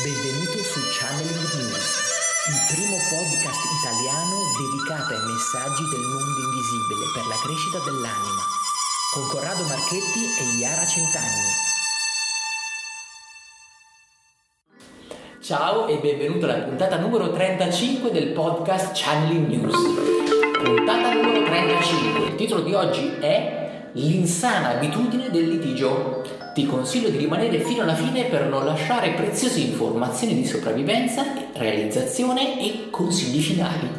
Benvenuto su Channeling News, il primo podcast italiano dedicato ai messaggi del mondo invisibile per la crescita dell'anima, con Corrado Marchetti e Iara Centanni. Ciao e benvenuto alla puntata numero 35 del podcast Channeling News. Puntata numero 35. Il titolo di oggi è L'insana abitudine del litigio ti consiglio di rimanere fino alla fine per non lasciare preziose informazioni di sopravvivenza, realizzazione e consigli finali.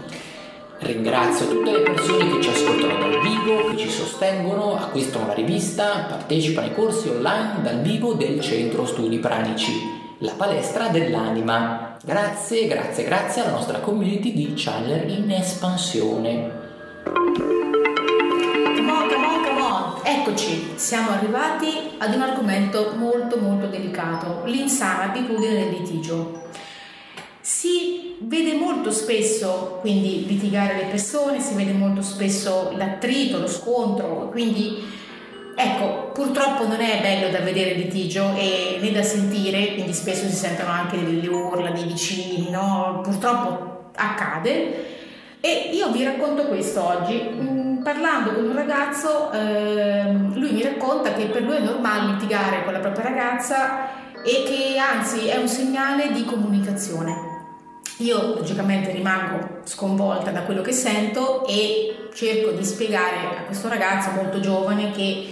Ringrazio tutte le persone che ci ascoltano dal vivo, che ci sostengono, acquistano la rivista, partecipano ai corsi online dal vivo del Centro Studi Pranici, la palestra dell'anima. Grazie, grazie, grazie alla nostra community di Channeler in espansione. Eccoci, siamo arrivati ad un argomento molto molto delicato, l'insana abitudine del litigio. Si vede molto spesso quindi litigare le persone, si vede molto spesso l'attrito, lo scontro, quindi ecco, purtroppo non è bello da vedere litigio e né da sentire, quindi spesso si sentono anche delle urla dei vicini, no? Purtroppo accade e io vi racconto questo oggi. Parlando con un ragazzo, eh, lui mi racconta che per lui è normale litigare con la propria ragazza e che anzi è un segnale di comunicazione. Io logicamente rimango sconvolta da quello che sento e cerco di spiegare a questo ragazzo molto giovane che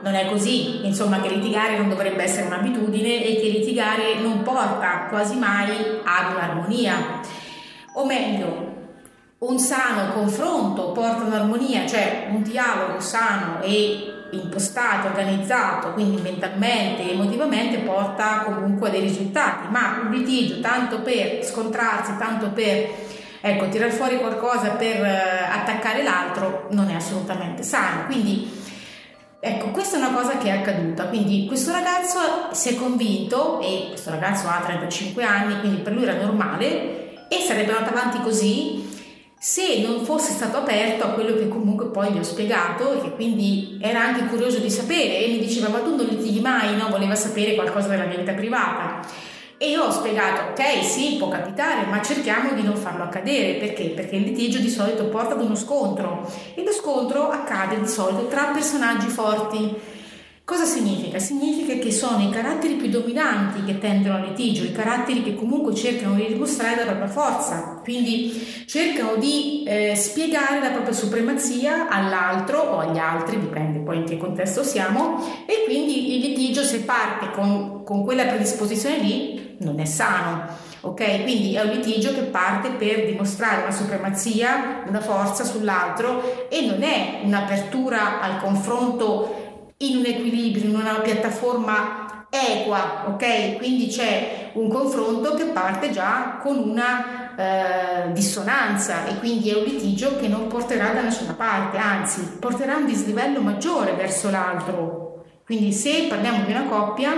non è così, insomma che litigare non dovrebbe essere un'abitudine e che litigare non porta quasi mai ad un'armonia. O meglio, un sano confronto porta un'armonia, cioè un dialogo sano e impostato, organizzato, quindi mentalmente e emotivamente porta comunque a dei risultati, ma un litigio tanto per scontrarsi, tanto per ecco, tirar fuori qualcosa per eh, attaccare l'altro non è assolutamente sano. Quindi ecco, questa è una cosa che è accaduta. Quindi questo ragazzo si è convinto e questo ragazzo ha 35 anni, quindi per lui era normale e sarebbe andato avanti così se non fosse stato aperto a quello che comunque poi gli ho spiegato e che quindi era anche curioso di sapere e mi diceva ma tu non litighi mai, no? voleva sapere qualcosa della mia vita privata e io ho spiegato ok sì può capitare ma cerchiamo di non farlo accadere perché? Perché il litigio di solito porta ad uno scontro e lo scontro accade di solito tra personaggi forti Cosa significa? Significa che sono i caratteri più dominanti che tendono al litigio, i caratteri che comunque cercano di dimostrare la propria forza, quindi cercano di eh, spiegare la propria supremazia all'altro o agli altri, dipende poi in che contesto siamo, e quindi il litigio se parte con, con quella predisposizione lì non è sano. Ok, quindi è un litigio che parte per dimostrare una supremazia, una forza sull'altro e non è un'apertura al confronto in un equilibrio, in una piattaforma equa, ok? Quindi c'è un confronto che parte già con una eh, dissonanza e quindi è un litigio che non porterà da nessuna parte, anzi porterà un dislivello maggiore verso l'altro. Quindi se parliamo di una coppia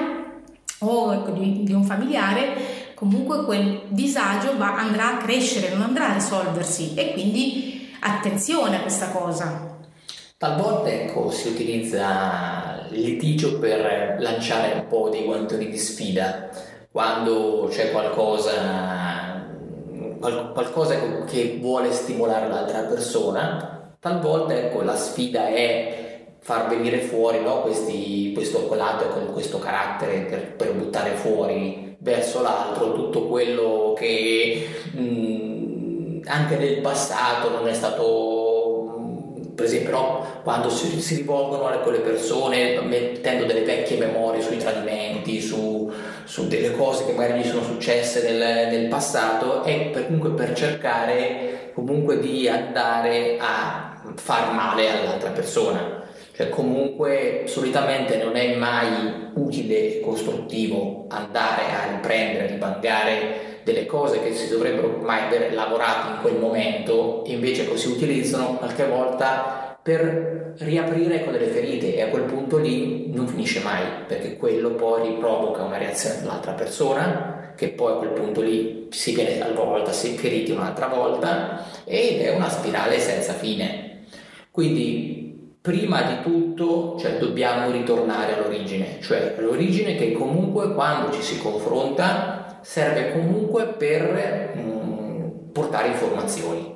o di, di, un familiare, comunque quel disagio va, andrà a crescere, non andrà a risolversi e quindi attenzione a questa cosa. Talvolta ecco, si utilizza il litigio per lanciare un po' dei guantoni di sfida, quando c'è qualcosa, qualcosa che vuole stimolare l'altra persona, talvolta ecco, la sfida è far venire fuori no, questi, questo colato con questo carattere per, per, buttare fuori verso l'altro tutto quello che mh, mm, anche nel passato non è stato per esempio no? quando si, si, rivolgono a quelle persone mettendo delle vecchie memorie sui tradimenti, su, su delle cose che magari gli sono successe nel, nel passato è per, comunque per cercare comunque di andare a far male all'altra persona. Cioè comunque solitamente non è mai utile e costruttivo andare a riprendere, rivangare delle cose che si dovrebbero mai aver lavorato in quel momento invece si utilizzano qualche volta per riaprire con delle ferite e a quel punto lì non finisce mai perché quello poi riprovoca una reazione dell'altra persona che poi a quel punto lì si viene talvolta si feriti un'altra volta ed è una spirale senza fine. Quindi prima di tutto cioè, dobbiamo ritornare all'origine, cioè l'origine che comunque quando ci si confronta serve comunque per mh, mm, portare informazioni,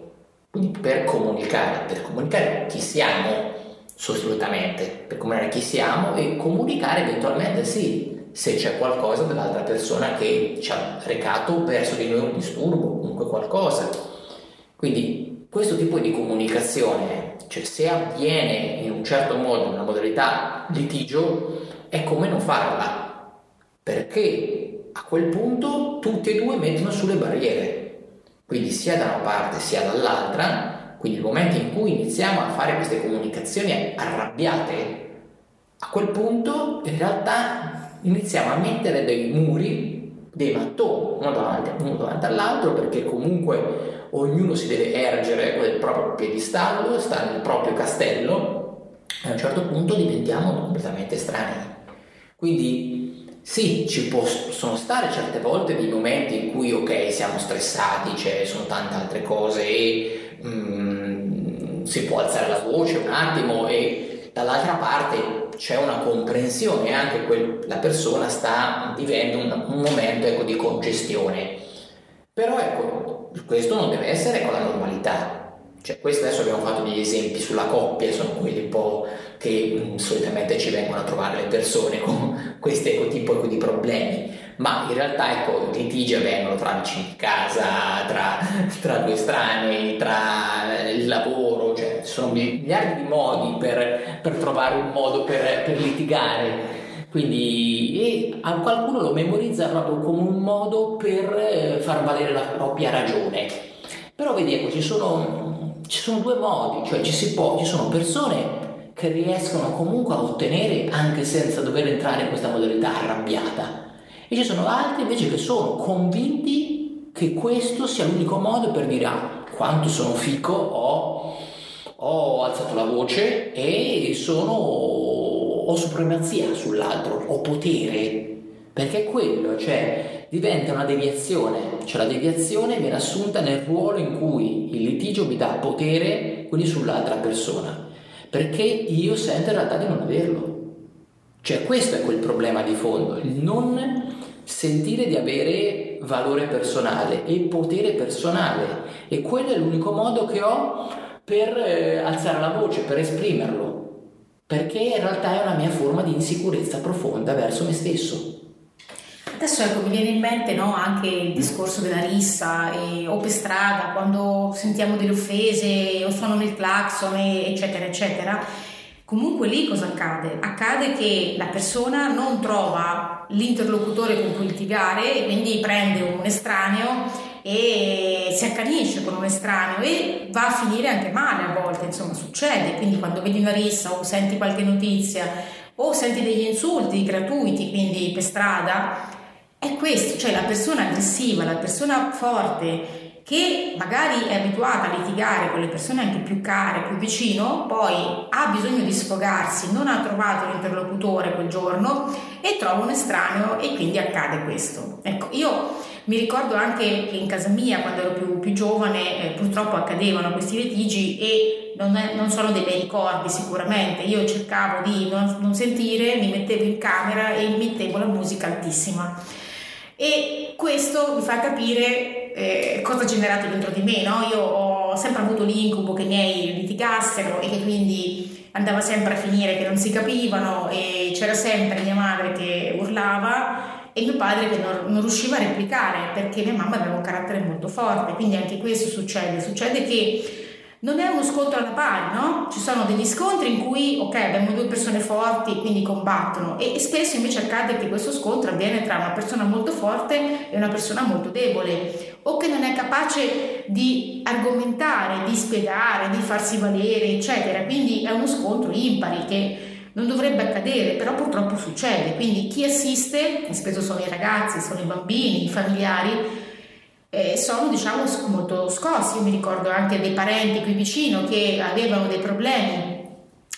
quindi per comunicare, per comunicare chi siamo sostanzialmente, per comunicare chi siamo e comunicare eventualmente sì, se c'è qualcosa dell'altra persona che ci ha recato verso di noi un disturbo, comunque qualcosa. Quindi questo tipo di comunicazione, cioè se avviene in un certo modo, in una modalità litigio, è come non farla, perché a quel punto tutti e due mettono sulle barriere, quindi sia da una parte sia dall'altra, quindi il momento in cui iniziamo a fare queste comunicazioni arrabbiate, a quel punto in realtà iniziamo a mettere dei muri dei mattoni uno davanti, uno davanti all'altro perché comunque ognuno si deve ergere nel proprio piedistallo, sta nel proprio castello e a un certo punto diventiamo completamente estranei. Quindi sì, ci possono stare certe volte dei momenti in cui ok siamo stressati, ci sono tante altre cose e mm, si può alzare la voce un attimo e dall'altra parte c'è una comprensione, anche quel, la persona sta vivendo un, un momento ecco, di congestione. Però ecco, questo non deve essere con la normalità. Cioè, questo adesso abbiamo fatto degli esempi sulla coppia, sono quelli un po' che mh, mm, solitamente ci vengono a trovare le persone con questi ecco, tipo di problemi, ma in realtà ecco, litigi avvengono tra vicini di casa, tra, tra due estranei, tra il lavoro, cioè ci sono miliardi di modi per, per trovare un modo per, per litigare. Quindi e a qualcuno lo memorizza proprio come un modo per eh, far valere la propria ragione. Però vedi, ecco, ci sono, ci sono due modi, cioè ci, può, ci sono persone che riescono comunque a ottenere anche senza dover entrare in questa modalità arrabbiata. E ci sono altri invece che sono convinti che questo sia l'unico modo per dire ah, quanto sono fico, ho, ho alzato la voce e sono, ho supremazia sull'altro, ho potere. Perché è quello, cioè diventa una deviazione, cioè la deviazione viene assunta nel ruolo in cui il litigio mi dà potere, quindi sull'altra persona perché io sento in realtà di non averlo. Cioè questo è quel problema di fondo, il non sentire di avere valore personale e potere personale e quello è l'unico modo che ho per eh, alzare la voce, per esprimerlo, perché in realtà è una mia forma di insicurezza profonda verso me stesso. Adesso ecco, mi viene in mente no, anche il discorso della rissa e, o per strada, quando sentiamo delle offese o suonano il clacson, eccetera, eccetera. Comunque lì cosa accade? Accade che la persona non trova l'interlocutore con cui litigare e quindi prende un estraneo e si accanisce con un estraneo e va a finire anche male a volte, insomma succede, quindi quando vedi una rissa o senti qualche notizia o senti degli insulti gratuiti, quindi per strada, è questo, cioè la persona aggressiva, la persona forte che magari è abituata a litigare con le persone anche più care, più vicino, poi ha bisogno di sfogarsi, non ha trovato l'interlocutore quel giorno e trova un estraneo e quindi accade questo. Ecco, io mi ricordo anche che in casa mia, quando ero più, più giovane, eh, purtroppo accadevano questi litigi e non, è, non, sono dei bei ricordi sicuramente. Io cercavo di non, non sentire, mi mettevo in camera e mettevo la musica altissima e questo mi fa capire eh, cosa ha generato dentro di me, no? Io ho sempre avuto l'incubo che i miei litigassero e che quindi andava sempre a finire che non si capivano e c'era sempre mia madre che urlava e mio padre che non, non riusciva a replicare perché mia mamma aveva un carattere molto forte, quindi anche questo succede, succede che non è uno scontro alla pari, no? Ci sono degli scontri in cui, ok, abbiamo due persone forti, quindi combattono, e, e, spesso invece accade che questo scontro avviene tra una persona molto forte e una persona molto debole, o che non è capace di argomentare, di spiegare, di farsi valere, eccetera. Quindi è uno scontro impari che non dovrebbe accadere, però purtroppo succede. Quindi chi assiste, spesso sono i ragazzi, sono i bambini, i familiari, eh, sono diciamo molto scossi. Io mi ricordo anche dei parenti qui vicino che avevano dei problemi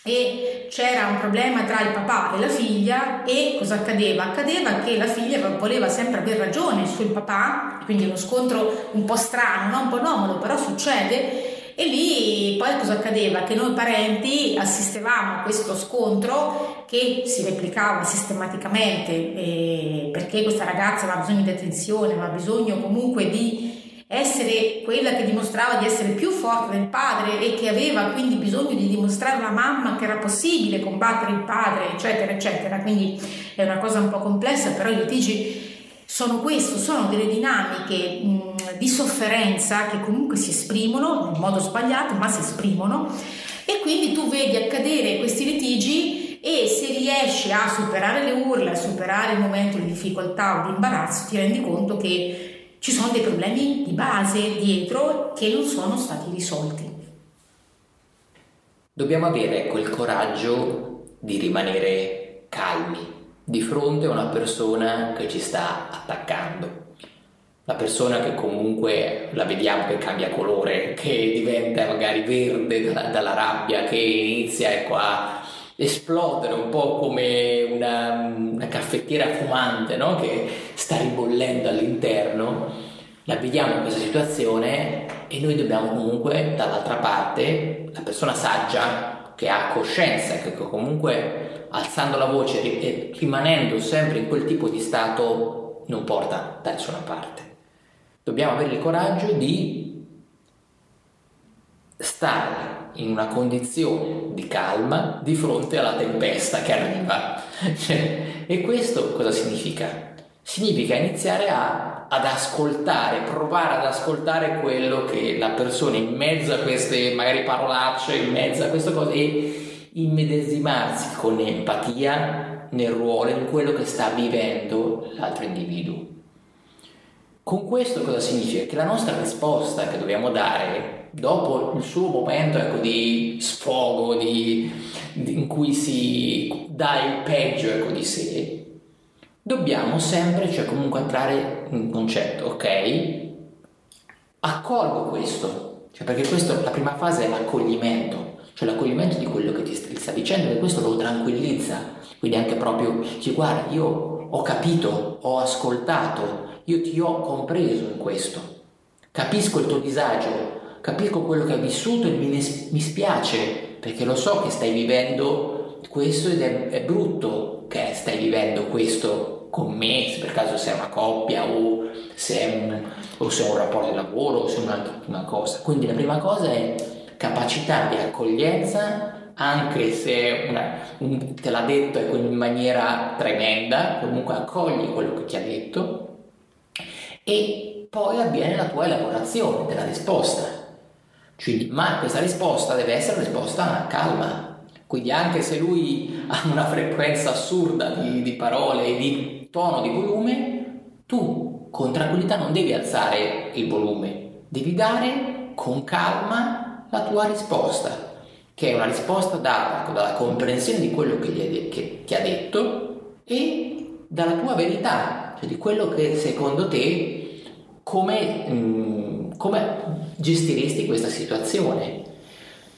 e c'era un problema tra il papà e la figlia e cosa accadeva? Accadeva che la figlia voleva sempre aver ragione sul papà, quindi uno scontro un po' strano, no? un po' anomalo, però succede E lì poi cosa accadeva? Che noi parenti assistevamo a questo scontro che si replicava sistematicamente perché questa ragazza aveva bisogno di attenzione, aveva bisogno comunque di essere quella che dimostrava di essere più forte del padre e che aveva quindi bisogno di dimostrare alla mamma che era possibile combattere il padre, eccetera, eccetera. Quindi è una cosa un po' complessa, però i litigi sono questo, sono delle dinamiche di sofferenza che comunque si esprimono in modo sbagliato, ma si esprimono e quindi tu vedi accadere questi litigi e se riesci a superare le urla, a superare il momento di difficoltà o di imbarazzo, ti rendi conto che ci sono dei problemi di base dietro che non sono stati risolti. Dobbiamo avere quel coraggio di rimanere calmi, di fronte a una persona che ci sta attaccando. La persona che comunque la vediamo che cambia colore, che diventa magari verde dalla, dalla rabbia, che inizia ecco, a esplodere un po' come una, una caffettiera fumante no? che sta ribollendo all'interno. La vediamo in questa situazione e noi dobbiamo comunque dall'altra parte, la persona saggia che ha coscienza, che comunque alzando la voce e rimanendo sempre in quel tipo di stato non porta da nessuna parte. Dobbiamo avere il coraggio di stare in una condizione di calma di fronte alla tempesta che arriva. e questo cosa significa? Significa iniziare a, ad ascoltare, provare ad ascoltare quello che la persona in mezzo a queste magari parolacce, in mezzo a queste cose e immedesimarsi con empatia nel ruolo, in quello che sta vivendo l'altro individuo. Con questo cosa significa? Che la nostra risposta che dobbiamo dare dopo il suo momento ecco, di sfogo, di, di, in cui si dà il peggio ecco, di sé, dobbiamo sempre, cioè comunque entrare in concetto, ok? Accolgo questo, cioè perché questo, la prima fase è l'accoglimento, cioè l'accoglimento di quello che ti sta dicendo e questo lo tranquillizza, quindi anche proprio dice guarda io ho capito, ho ascoltato, io ti ho compreso in questo, capisco il tuo disagio, capisco quello che hai vissuto e mi, mi spiace perché lo so che stai vivendo questo ed è, è brutto che stai vivendo questo con me, per caso sei una coppia o se è un, o se un rapporto di lavoro o se è una, una cosa. Quindi la prima cosa è capacità di accoglienza, anche se una, un, te l'ha detto in maniera tremenda, comunque accogli quello che ti ha detto e poi avviene la tua elaborazione della risposta. Quindi, ma questa risposta deve essere una risposta calma, quindi anche se lui ha una frequenza assurda di, di parole, di tono, di volume, tu con tranquillità non devi alzare il volume, devi dare con calma la tua risposta, che è una risposta data dalla comprensione di quello che, gli, che ti ha detto e dalla tua verità, cioè di quello che secondo te come, mm, come gestiresti questa situazione.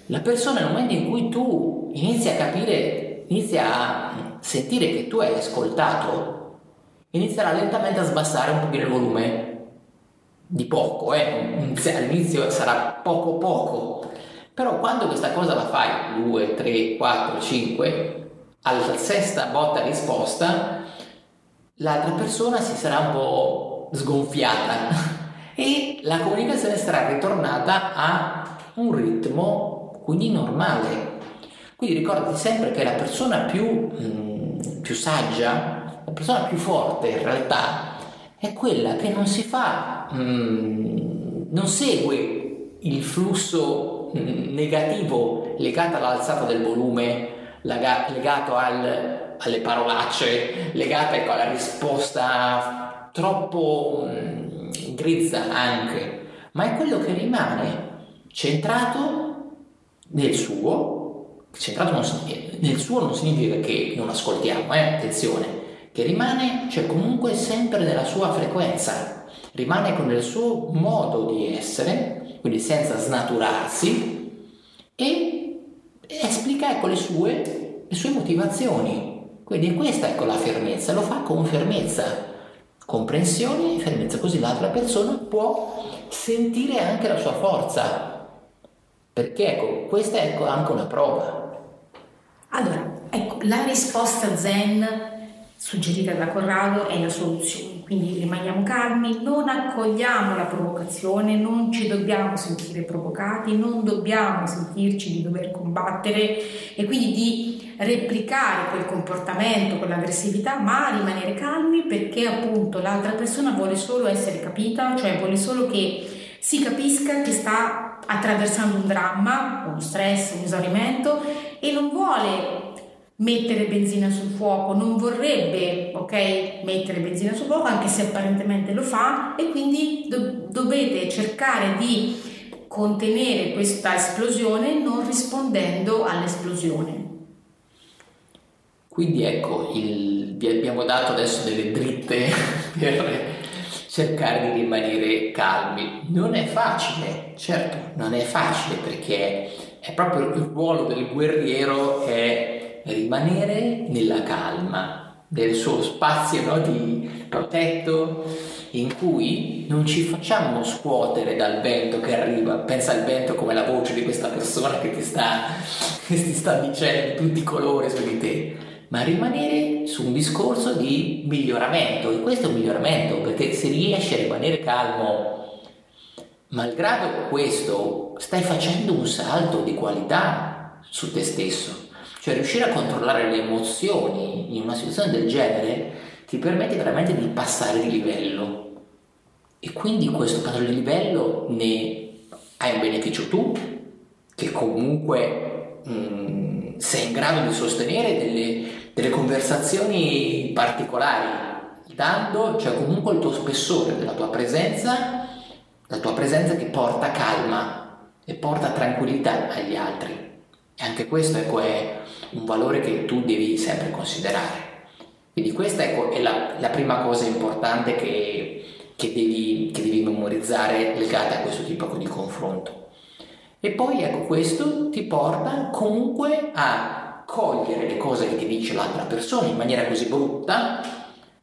La persona nel momento in cui tu inizi a capire, inizi a sentire che tu hai ascoltato, inizierà lentamente a sbassare un pochino il volume di poco, eh? all'inizio sarà poco poco, però quando questa cosa la fai 2, 3, 4, 5, alla sesta botta risposta, l'altra persona si sarà un po' sgonfiata e la comunicazione sarà ritornata a un ritmo quindi normale. Quindi ricordati sempre che la persona più, mh, mm, più saggia, la persona più forte in realtà è quella che non si fa, mh, mm, non segue il flusso mh, mm, negativo legato all'alzata del volume, lega, legato al, alle parolacce, legato ecco, alla risposta troppo mh, mm, grezza anche, ma è quello che rimane centrato nel suo, centrato non, nel suo non significa che non ascoltiamo, eh, attenzione, che rimane cioè comunque sempre nella sua frequenza, rimane con il suo modo di essere, quindi senza snaturarsi e esplica ecco le sue, le sue motivazioni. Quindi questa ecco la fermezza, lo fa con fermezza, comprensione e fermezza, così l'altra persona può sentire anche la sua forza. Perché ecco, questa è ecco anche una prova. Allora, ecco, la risposta zen suggerita da Corrado è la soluzione, quindi rimaniamo calmi, non accogliamo la provocazione, non ci dobbiamo sentire provocati, non dobbiamo sentirci di dover combattere e quindi di replicare quel comportamento, quell'aggressività, ma rimanere calmi perché appunto l'altra persona vuole solo essere capita, cioè vuole solo che si capisca che sta attraversando un dramma, uno stress, un esaurimento e non vuole mettere benzina sul fuoco, non vorrebbe, ok, mettere benzina sul fuoco, anche se apparentemente lo fa, e quindi do- dovete cercare di contenere questa esplosione non rispondendo all'esplosione. Quindi ecco, il, vi abbiamo dato adesso delle dritte per cercare di rimanere calmi. Non è facile, certo, non è facile perché è proprio il ruolo del guerriero è rimanere nella calma del suo spazio no, di protetto in cui non ci facciamo scuotere dal vento che arriva, pensa al vento come la voce di questa persona che ti sta, che ti sta dicendo tutti i colori su di te, ma rimanere su un discorso di miglioramento e questo è un miglioramento perché se riesci a rimanere calmo, malgrado questo, stai facendo un salto di qualità su te stesso cioè riuscire a controllare le emozioni in una situazione del genere ti permette veramente di passare di livello. E quindi questo passaggio di livello ne hai un beneficio tu, che comunque mh, mm, sei in grado di sostenere delle, delle conversazioni particolari, dando cioè comunque il tuo spessore della tua presenza, la tua presenza che porta calma e porta tranquillità agli altri. E anche questo ecco, è un valore che tu devi sempre considerare. Quindi questa ecco, è la, la, prima cosa importante che, che, devi, che, devi, memorizzare legata a questo tipo di confronto. E poi ecco, questo ti porta comunque a cogliere le cose che ti dice l'altra persona in maniera così brutta,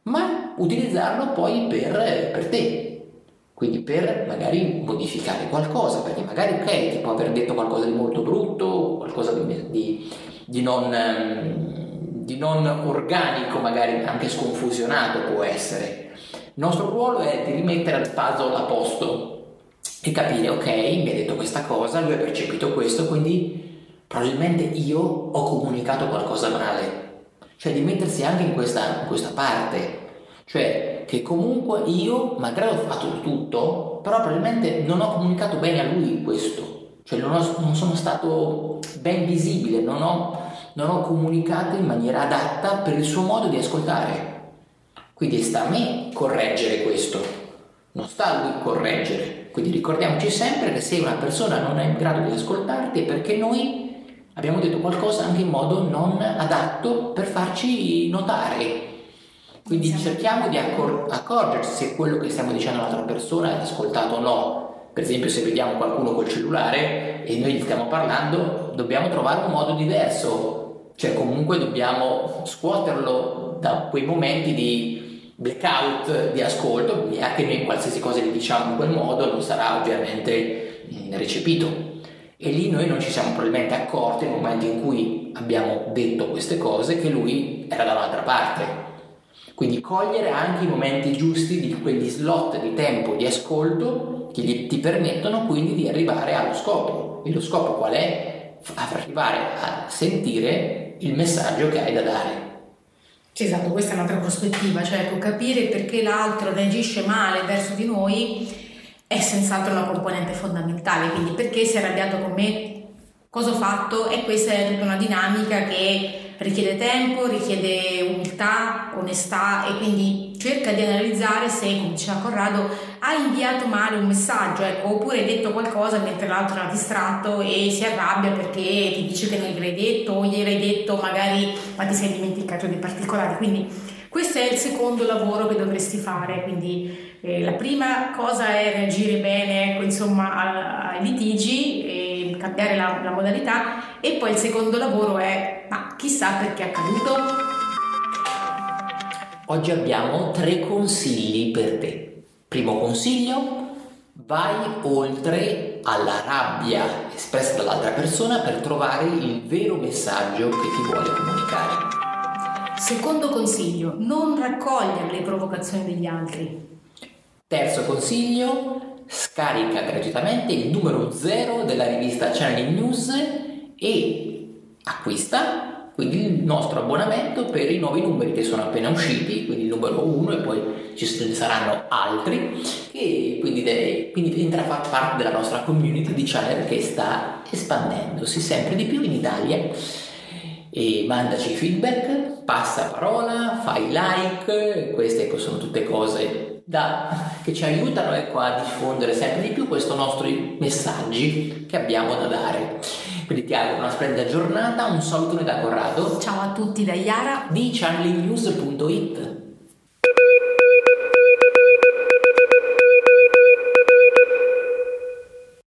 ma utilizzarlo poi per, per te, quindi per magari modificare qualcosa, perché magari ok, ti può aver detto qualcosa di molto brutto, qualcosa di, di, di, non, ehm, di non organico, magari anche sconfusionato può essere. Il nostro ruolo è di rimettere il puzzle a posto e capire, ok, mi ha detto questa cosa, lui ha percepito questo, quindi probabilmente io ho comunicato qualcosa male. Cioè di mettersi anche in questa, in questa parte, cioè che comunque io, malgrado ho fatto tutto, però probabilmente non ho comunicato bene a lui questo, cioè non, ho, non sono stato ben visibile, non ho, non ho comunicato in maniera adatta per il suo modo di ascoltare. Quindi sta a me correggere questo, non sta a lui correggere. Quindi ricordiamoci sempre che se una persona non è in grado di ascoltarti è perché noi abbiamo detto qualcosa anche in modo non adatto per farci notare quindi cerchiamo di accor- accorgerci se quello che stiamo dicendo all'altra persona è ascoltato o no. Per esempio se vediamo qualcuno col cellulare e noi gli stiamo parlando, dobbiamo trovare un modo diverso, cioè comunque dobbiamo scuoterlo da quei momenti di blackout di ascolto, e anche noi qualsiasi cosa gli diciamo in quel modo non sarà ovviamente mm, recepito. E lì noi non ci siamo probabilmente accorti nel momento in cui abbiamo detto queste cose che lui era dall'altra parte quindi cogliere anche i momenti giusti di quegli slot di tempo di ascolto che gli, ti permettono quindi di arrivare allo scopo. E lo scopo qual è? Arrivare a sentire il messaggio che hai da dare. Esatto, questa è un'altra prospettiva, cioè ecco, capire perché l'altro reagisce male verso di noi è senz'altro una componente fondamentale, quindi perché si è arrabbiato con me, cosa ho fatto e questa è tutta una dinamica che richiede tempo, richiede umiltà, onestà e quindi cerca di analizzare se, come diceva Corrado, hai inviato male un messaggio, ecco, oppure hai detto qualcosa mentre l'altro era distratto e si arrabbia perché ti dice che non gliel'hai detto o gliel'hai detto magari ma ti sei dimenticato dei particolari. Quindi questo è il secondo lavoro che dovresti fare, quindi eh, la prima cosa è reagire bene ecco, insomma, ai litigi e cambiare la, la modalità e poi il secondo lavoro è ma chissà perché è accaduto. Oggi abbiamo tre consigli per te. Primo consiglio, vai oltre alla rabbia espressa dall'altra persona per trovare il vero messaggio che ti vuole comunicare. Secondo consiglio, non raccogliere le provocazioni degli altri. Terzo consiglio, scarica gratuitamente il numero 0 della rivista Channeling News e acquista quindi il nostro abbonamento per i nuovi numeri che sono appena usciti, quindi il numero 1 e poi ci saranno altri e quindi, de- quindi entra a far parte della nostra community di channel che sta espandendosi sempre di più in Italia e mandaci feedback, passa parola, fai like, queste sono tutte cose da, che ci aiutano ecco, a diffondere sempre di più questi nostri messaggi che abbiamo da dare. Quindi ti auguro una splendida giornata, un salutone da Corrado. Ciao a tutti da Iara di channelnews.it.